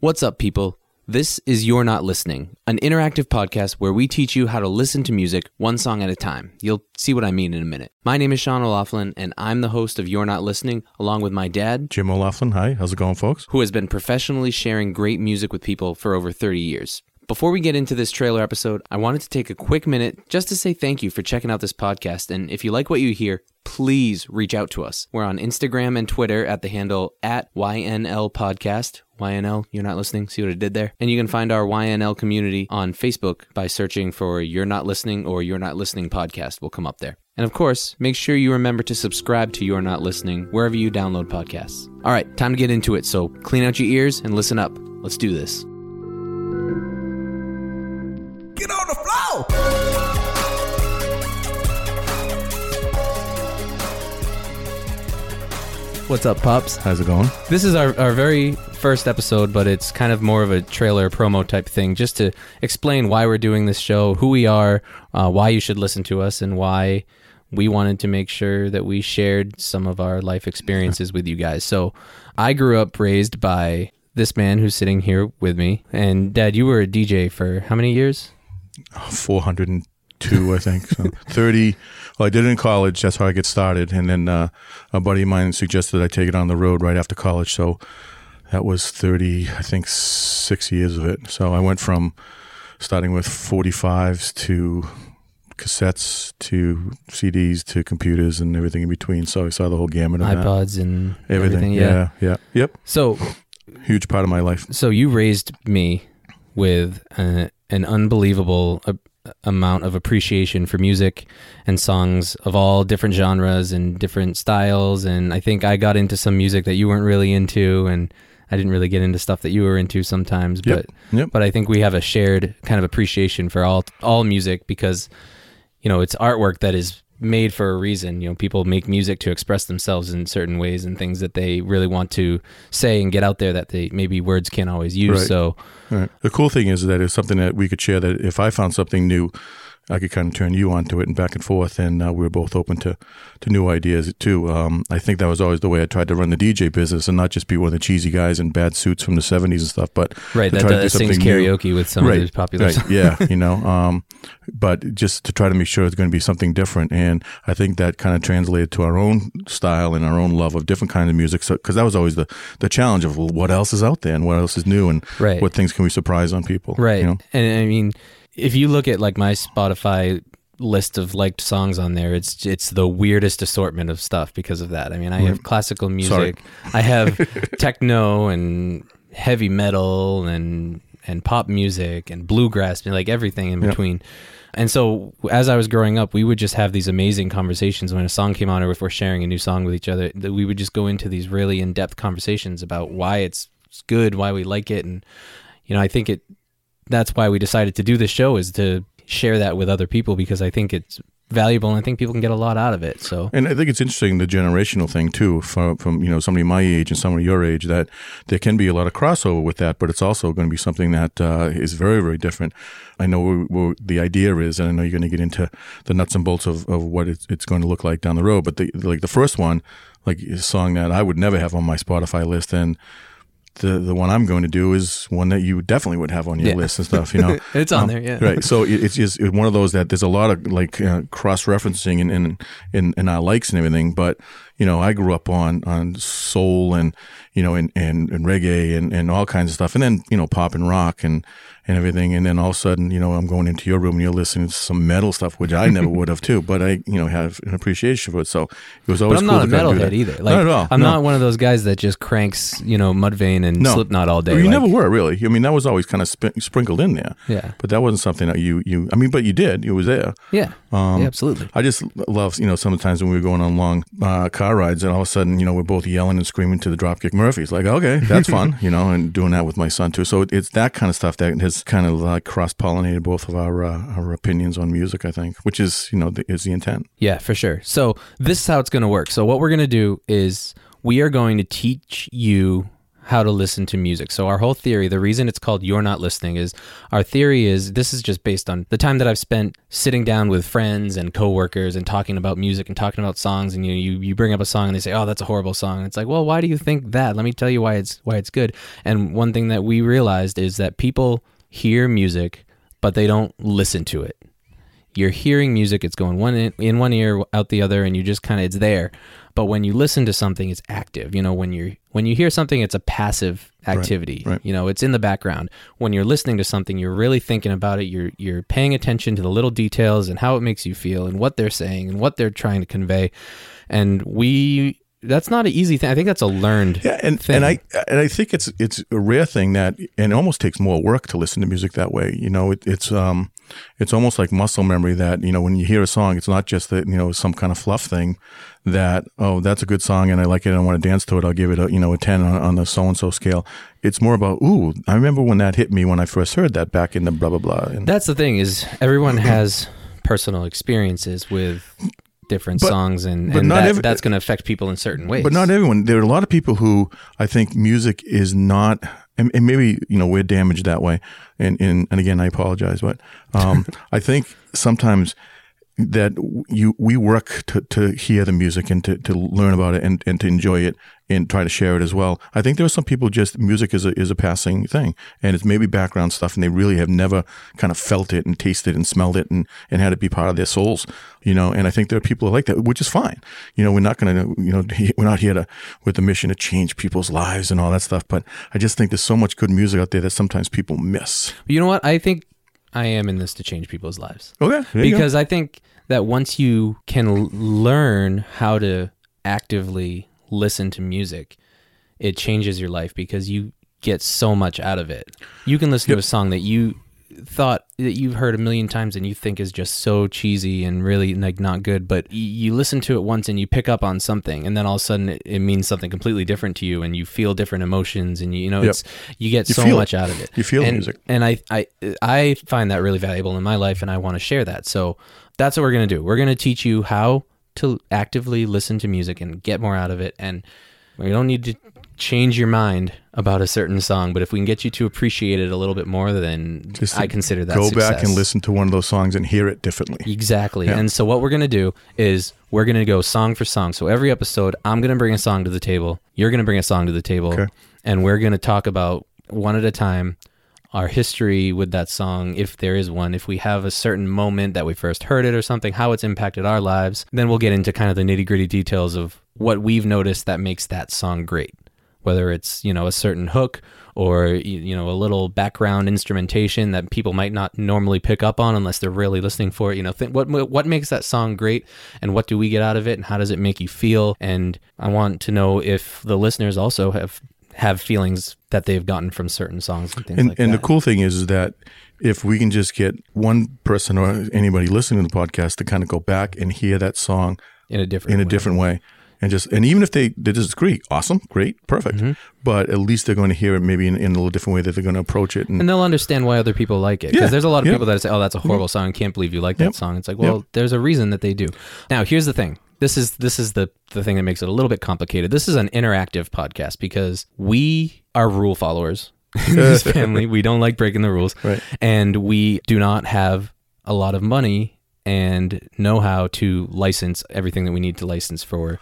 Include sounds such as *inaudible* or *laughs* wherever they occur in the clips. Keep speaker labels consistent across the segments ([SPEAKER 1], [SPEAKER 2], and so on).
[SPEAKER 1] What's up, people? This is You're Not Listening, an interactive podcast where we teach you how to listen to music one song at a time. You'll see what I mean in a minute. My name is Sean O'Laughlin, and I'm the host of You're Not Listening, along with my dad,
[SPEAKER 2] Jim O'Laughlin. Hi, how's it going, folks?
[SPEAKER 1] who has been professionally sharing great music with people for over 30 years. Before we get into this trailer episode, I wanted to take a quick minute just to say thank you for checking out this podcast. And if you like what you hear, please reach out to us. We're on Instagram and Twitter at the handle at YNL Podcast. YNL, you're not listening. See what I did there? And you can find our YNL community on Facebook by searching for You're Not Listening or You're Not Listening Podcast. will come up there. And of course, make sure you remember to subscribe to You're Not Listening wherever you download podcasts. All right, time to get into it. So clean out your ears and listen up. Let's do this. What's up, pups?
[SPEAKER 2] How's it going?
[SPEAKER 1] This is our, our very first episode, but it's kind of more of a trailer promo type thing, just to explain why we're doing this show, who we are, uh, why you should listen to us, and why we wanted to make sure that we shared some of our life experiences with you guys. So, I grew up raised by this man who's sitting here with me, and Dad, you were a DJ for how many years?
[SPEAKER 2] 402, I think. So 30. Well, I did it in college. That's how I get started. And then uh, a buddy of mine suggested I take it on the road right after college. So that was 30, I think, six years of it. So I went from starting with 45s to cassettes to CDs to computers and everything in between. So I saw the whole gamut of that.
[SPEAKER 1] iPods and
[SPEAKER 2] Everything.
[SPEAKER 1] everything. yeah.
[SPEAKER 2] yeah. Yeah. Yep.
[SPEAKER 1] So,
[SPEAKER 2] Huge part of my life.
[SPEAKER 1] so you raised me with uh, an unbelievable uh, amount of appreciation for music and songs of all different genres and different styles and i think i got into some music that you weren't really into and i didn't really get into stuff that you were into sometimes
[SPEAKER 2] Yep.
[SPEAKER 1] but
[SPEAKER 2] Yep.
[SPEAKER 1] but i think we have a shared kind of appreciation for all all music because you know it's artwork that is made for a reason you know people make music to express themselves in certain ways and things that they really want to say and get out there that they maybe words can't always use
[SPEAKER 2] Right.
[SPEAKER 1] so
[SPEAKER 2] Right. The cool thing is that it's something that we could share. That if I found something new, I could kind of turn you onto it and back and forth, and uh, we were both open to to new ideas too. Um, I think that was always the way I tried to run the DJ business, and not just be one of the cheesy guys in bad suits from the '70s and stuff, but
[SPEAKER 1] right
[SPEAKER 2] to
[SPEAKER 1] that,
[SPEAKER 2] try to
[SPEAKER 1] that
[SPEAKER 2] do
[SPEAKER 1] sings
[SPEAKER 2] something new.
[SPEAKER 1] karaoke with some of those popular
[SPEAKER 2] right,
[SPEAKER 1] songs. *laughs*
[SPEAKER 2] yeah, *laughs* you know, um, but just to try to make sure it's going to be something different, and I think that kind of translated to our own style and our own love of different kinds of music. So, because that was always the the challenge of well, what else is out there and what else is new, and
[SPEAKER 1] Right.
[SPEAKER 2] what things can we surprise on people,
[SPEAKER 1] right
[SPEAKER 2] You know?
[SPEAKER 1] and i mean if you look at like my spotify list of liked songs on there it's it's the weirdest assortment of stuff because of that. I mean i have mm. classical music. I have *laughs* techno and heavy metal and and pop music and bluegrass and like everything in between. And so as i was growing up we would just have these amazing conversations. When a song came on or if we're sharing a new song with each other that we would just go into these really in-depth conversations about why it's good why we like it and you know i think it that's why we decided to do this show is to share that with other people because I think it's valuable and I think people can get a lot out of it. So
[SPEAKER 2] And I think it's interesting the generational thing too, from from you know somebody my age and somebody your age, that there can be a lot of crossover with that, but it's also going to be something that uh, is very very different. I know the idea is, and I know you're going to get into the nuts and bolts of, of what it's, it's going to look like down the road. But the, like the first one, like a song that I would never have on my Spotify list, and the the one I'm going to do is one that you definitely would have on your
[SPEAKER 1] Yeah.
[SPEAKER 2] list and stuff. You know, *laughs*
[SPEAKER 1] it's on
[SPEAKER 2] Um,
[SPEAKER 1] there, yeah.
[SPEAKER 2] Right. So it, it's just one of those that there's a lot of like uh, cross referencing in, in in in our likes and everything. But you know, I grew up on on soul and you know and and, and reggae and, and all kinds of stuff, and then you know pop and rock and and everything. And then all of a sudden, you know, I'm going into your room and you're listening to some metal stuff, which I never would have too. But I you know have an appreciation for it. So it was
[SPEAKER 1] But
[SPEAKER 2] always
[SPEAKER 1] I'm
[SPEAKER 2] cool
[SPEAKER 1] not a metalhead
[SPEAKER 2] that.
[SPEAKER 1] either. Like
[SPEAKER 2] not at all.
[SPEAKER 1] I'm
[SPEAKER 2] no.
[SPEAKER 1] not one of those guys that just cranks, you know, Mudvayne and
[SPEAKER 2] No.
[SPEAKER 1] Slipknot all day.
[SPEAKER 2] You
[SPEAKER 1] Like,
[SPEAKER 2] never were really. I mean, that was always kind of sp- sprinkled in there.
[SPEAKER 1] Yeah.
[SPEAKER 2] But that wasn't something that you you. I mean, but you did. It was there.
[SPEAKER 1] Yeah.
[SPEAKER 2] Um,
[SPEAKER 1] yeah, absolutely.
[SPEAKER 2] I just love, you know, sometimes when we were going on long uh, car rides and all of a sudden, you know, we're both yelling and screaming to the Dropkick Murphys. Like, okay, that's *laughs* fun, you know, and doing that with my son too. So it's that kind of stuff that has kind of like cross pollinated both of our uh, our opinions on music, I think, which is, you know, the, is the intent.
[SPEAKER 1] Yeah, for sure. So this is how it's going to work. So what we're going to do is we are going to teach you how to listen to music. So our whole theory, the reason it's called You're Not Listening is our theory is this is just based on the time that I've spent sitting down with friends and coworkers and talking about music and talking about songs and you you you bring up a song and they say, "Oh, that's a horrible song." And it's like, "Well, why do you think that?" Let me tell you why it's why it's good. And one thing that we realized is that people hear music but they don't listen to it you're hearing music it's going one in, in one ear out the other and you just kind of it's there but when you listen to something it's active you know when you're when you hear something it's a passive activity
[SPEAKER 2] right.
[SPEAKER 1] you know it's in the background when you're listening to something you're really thinking about it you're you're paying attention to the little details and how it makes you feel and what they're saying and what they're trying to convey and we that's not an easy thing i think that's a learned
[SPEAKER 2] Yeah, and,
[SPEAKER 1] thing.
[SPEAKER 2] and I and I think it's it's a rare thing that and it almost takes more work to listen to music that way. You know, it, it's um it's almost like muscle memory that you know when you hear a song, it's not just that you know some kind of fluff thing that oh that's a good song and I like it and I want to dance to it. I'll give it a you know a ten on, on the so and so scale. It's more about ooh I remember when that hit me when I first heard that back in the blah blah blah. And,
[SPEAKER 1] That's the thing is everyone has personal experiences with different
[SPEAKER 2] But-
[SPEAKER 1] songs and, and that,
[SPEAKER 2] every-
[SPEAKER 1] that's going to affect people in certain ways.
[SPEAKER 2] But not everyone. There are a lot of people who I think music is not, and, and maybe you know we're damaged that way. And and, and again, I apologize, but um, *laughs* I think sometimes that you we work to, to hear the music and to, to learn about it and, and to enjoy it and try to share it as well. I think there are some people just music is a is a passing thing and it's maybe background stuff and they really have never kind of felt it and tasted and smelled it and, and had it be part of their souls, you know. And I think there are people like that, which is fine. You know, we're not going to you know *laughs* we're not here to with the mission to change people's lives and all that stuff. But I just think there's so much good music out there that sometimes people miss.
[SPEAKER 1] you know what? I think I am in this to change people's lives
[SPEAKER 2] Okay, go.
[SPEAKER 1] because I think that once you can l- learn how to actively listen to music, it changes your life because you get so much out of it. You can listen to a song that you thought that you've heard a million times and you think is just so cheesy and really like not good but you listen to it once and you pick up on something and then all of a sudden it, means something completely different to you and you feel different emotions and you, you know
[SPEAKER 2] Yep.
[SPEAKER 1] it's you get
[SPEAKER 2] You
[SPEAKER 1] so much
[SPEAKER 2] it.
[SPEAKER 1] out of it
[SPEAKER 2] You feel
[SPEAKER 1] and,
[SPEAKER 2] music.
[SPEAKER 1] and I, I I find that really valuable in my life and I want to share that so that's what we're going to do we're going to teach you how to actively listen to music and get more out of it and we don't need to change your mind about a certain song but if we can get you to appreciate it a little bit more then
[SPEAKER 2] Just
[SPEAKER 1] I consider that
[SPEAKER 2] go back and listen to one of those songs and hear it differently.
[SPEAKER 1] Exactly.
[SPEAKER 2] Yeah.
[SPEAKER 1] And so what we're going to do is we're going to go song for song. So every episode, I'm going to bring a song to the table. You're going to bring a song to the table.
[SPEAKER 2] Okay.
[SPEAKER 1] And we're going to talk about one at a time our history with that song, if there is one, if we have a certain moment that we first heard it or something, how it's impacted our lives. Then we'll get into kind of the nitty gritty details of what we've noticed that makes that song great. Whether it's, you know, a certain hook or, you know, a little background instrumentation that people might not normally pick up on unless they're really listening for it. You know, th- what, what makes that song great and what do we get out of it and how does it make you feel? And I want to know if the listeners also have have feelings that they've gotten from certain songs and things
[SPEAKER 2] And,
[SPEAKER 1] like
[SPEAKER 2] and
[SPEAKER 1] that.
[SPEAKER 2] the cool thing is, is that if we can just get one person or anybody listening to the podcast to kind of go back and hear that song
[SPEAKER 1] in a different
[SPEAKER 2] in a
[SPEAKER 1] way.
[SPEAKER 2] different way, and just and even if they they disagree, awesome, great, perfect.
[SPEAKER 1] Mm-hmm.
[SPEAKER 2] But at least they're going to hear it maybe in, in a little different way that they're going to approach it. And,
[SPEAKER 1] and they'll understand why other people like it. Because
[SPEAKER 2] Yeah,
[SPEAKER 1] there's a lot of
[SPEAKER 2] yeah.
[SPEAKER 1] people that say, "Oh, that's a horrible song. Can't believe you like that
[SPEAKER 2] Yep.
[SPEAKER 1] song." It's like, well,
[SPEAKER 2] Yep.
[SPEAKER 1] there's a reason that they do. Now, here's the thing. This is this is the the thing that makes it a little bit complicated. This is an interactive podcast because we are rule followers *laughs* in this *laughs* family. We don't like breaking the rules,
[SPEAKER 2] Right.
[SPEAKER 1] and we do not have a lot of money and know how to license everything that we need to license for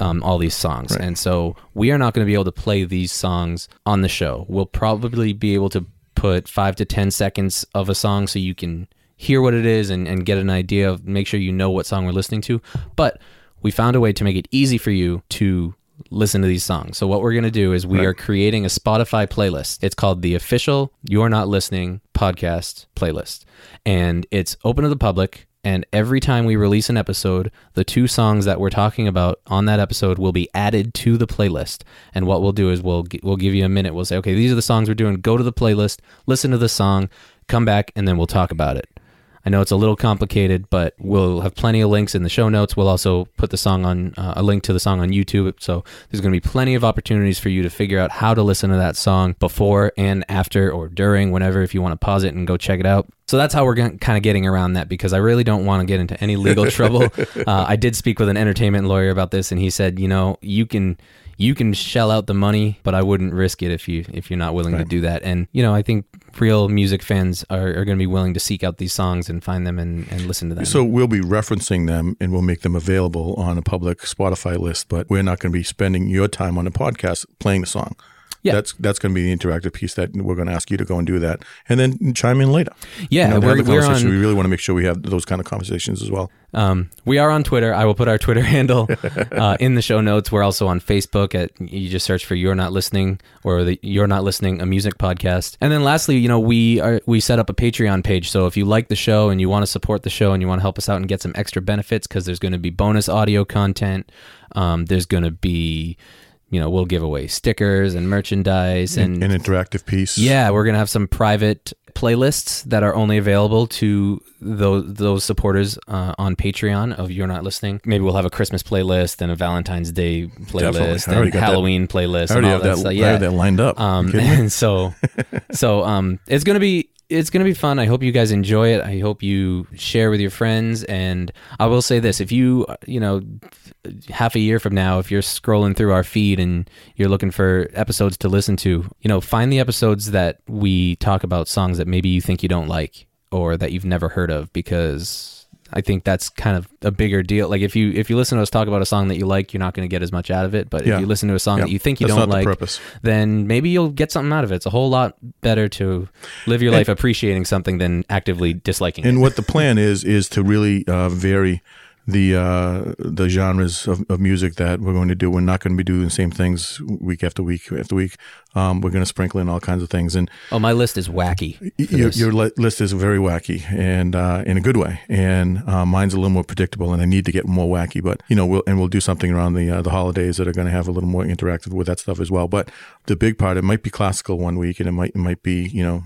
[SPEAKER 1] um, all these songs.
[SPEAKER 2] Right.
[SPEAKER 1] And so we are not going to be able to play these songs on the show. We'll probably be able to put five to 10 seconds of a song so you can hear what it is and, and get an idea of make sure you know what song we're listening to. But we found a way to make it easy for you to listen to these songs. So what we're going to do is we
[SPEAKER 2] Right.
[SPEAKER 1] are creating a Spotify playlist. It's called the official You're Not Listening podcast playlist. And it's open to the public and every time we release an episode, the two songs that we're talking about on that episode will be added to the playlist. And what we'll do is we'll we'll give you a minute. We'll say, "Okay, these are the songs we're doing. Go to the playlist, listen to the song, come back and then we'll talk about it." I know it's a little complicated, but we'll have plenty of links in the show notes. We'll also put the song on uh, a link to the song on YouTube. So there's going to be plenty of opportunities for you to figure out how to listen to that song before and after or during, whenever, if you want to pause it and go check it out. So that's how we're kind of getting around that because I really don't want to get into any legal trouble. *laughs* Uh, I did speak with an entertainment lawyer about this, and he said, you know, you can you can shell out the money, but I wouldn't risk it if you if you're not willing to do that. And you know, I think real music fans are, are going to be willing to seek out these songs and find them and, and listen to them.
[SPEAKER 2] So we'll be referencing them and we'll make them available on a public Spotify list, but we're not going to be spending your time on a podcast playing the song.
[SPEAKER 1] Yeah.
[SPEAKER 2] That's that's going to be the interactive piece that we're going to ask you to go and do that, and then chime in later.
[SPEAKER 1] yeah,
[SPEAKER 2] You know,
[SPEAKER 1] we're, we're on.
[SPEAKER 2] we really want to make sure we have those kind of conversations as well.
[SPEAKER 1] Um, we are on Twitter. I will put our *laughs* Twitter handle *laughs* uh, in the show notes. We're also on Facebook at you just search for "You're Not Listening" or the "You're Not Listening" a music podcast. And then lastly, you know, we are we set up a Patreon page. So if you like the show and you want to support the show and you want to help us out and get some extra benefits, because there's going to be bonus audio content. Um, there's going to be, you know, we'll give away stickers and merchandise and
[SPEAKER 2] An interactive piece.
[SPEAKER 1] yeah, we're gonna have some private playlists that are only available to those those supporters uh, on Patreon of You're Not Listening. Maybe we'll have a Christmas playlist and a Valentine's Day playlist and
[SPEAKER 2] got that-
[SPEAKER 1] Halloween playlist.
[SPEAKER 2] I already
[SPEAKER 1] and all
[SPEAKER 2] have that. I
[SPEAKER 1] Yeah,
[SPEAKER 2] have that lined up.
[SPEAKER 1] um,
[SPEAKER 2] You kidding me?
[SPEAKER 1] and *laughs* so, so um, it's gonna be it's gonna be fun. I hope you guys enjoy it. I hope you share with your friends. And I will say this: if you you know half a year from now, if you're scrolling through our feed and you're looking for episodes to listen to, you know, find the episodes that we talk about songs that maybe you think you don't like or that you've never heard of because. I think that's kind of a bigger deal. Like if you if you listen to us talk about a song that you like, you're not going to get as much out of it. But
[SPEAKER 2] Yeah.
[SPEAKER 1] if you listen to a song
[SPEAKER 2] Yeah.
[SPEAKER 1] that you think you
[SPEAKER 2] That's
[SPEAKER 1] don't
[SPEAKER 2] the
[SPEAKER 1] like,
[SPEAKER 2] purpose.
[SPEAKER 1] then maybe you'll get something out of it. It's a whole lot better to live your life appreciating something than actively disliking it.
[SPEAKER 2] And what the plan is is to really uh, vary the uh, the genres of, of music that we're going to do. We're not going to be doing the same things week after week after week. Um, we're going to sprinkle in all kinds of things. And
[SPEAKER 1] Oh, my list is wacky.
[SPEAKER 2] your, your list is very wacky and uh, in a good way. And uh, mine's a little more predictable, and I need to get more wacky. But you know, we'll and we'll do something around the uh, the holidays that are going to have a little more interactive with that stuff as well. But the big part, it might be classical one week, and it might it might be you know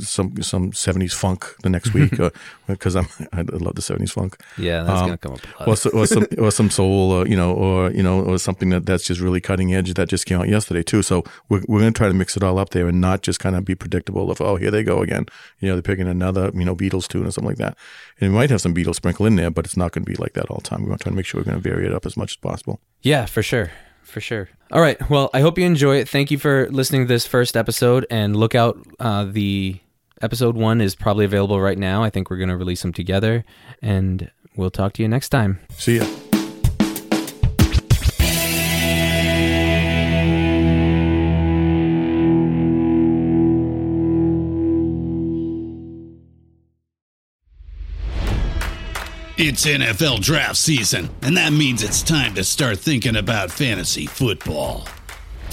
[SPEAKER 2] some some seventies funk the next week *laughs* because I'm *laughs* I love the seventies funk.
[SPEAKER 1] yeah, that's
[SPEAKER 2] um,
[SPEAKER 1] going to come up.
[SPEAKER 2] Or, so, or some or some soul, or, you know, or you know, or something that that's just really cutting edge that just came out yesterday too. So we're we're going to try to mix it all up there and not just kind of be predictable of oh here they go again. You know, they're picking another you know Beatles tune or something like that. And we might have some Beatles sprinkle in there, but it's not going to be like that all the time. We're going to try to make sure we're going to vary it up as much as possible.
[SPEAKER 1] yeah, for sure. For sure. All right. Well, I hope you enjoy it. Thank you for listening to this first episode and look out. Uh, the episode one is probably available right now. I think we're going to release them together and we'll talk to you next time.
[SPEAKER 2] See ya.
[SPEAKER 3] It's NFL draft season, and that means it's time to start thinking about fantasy football.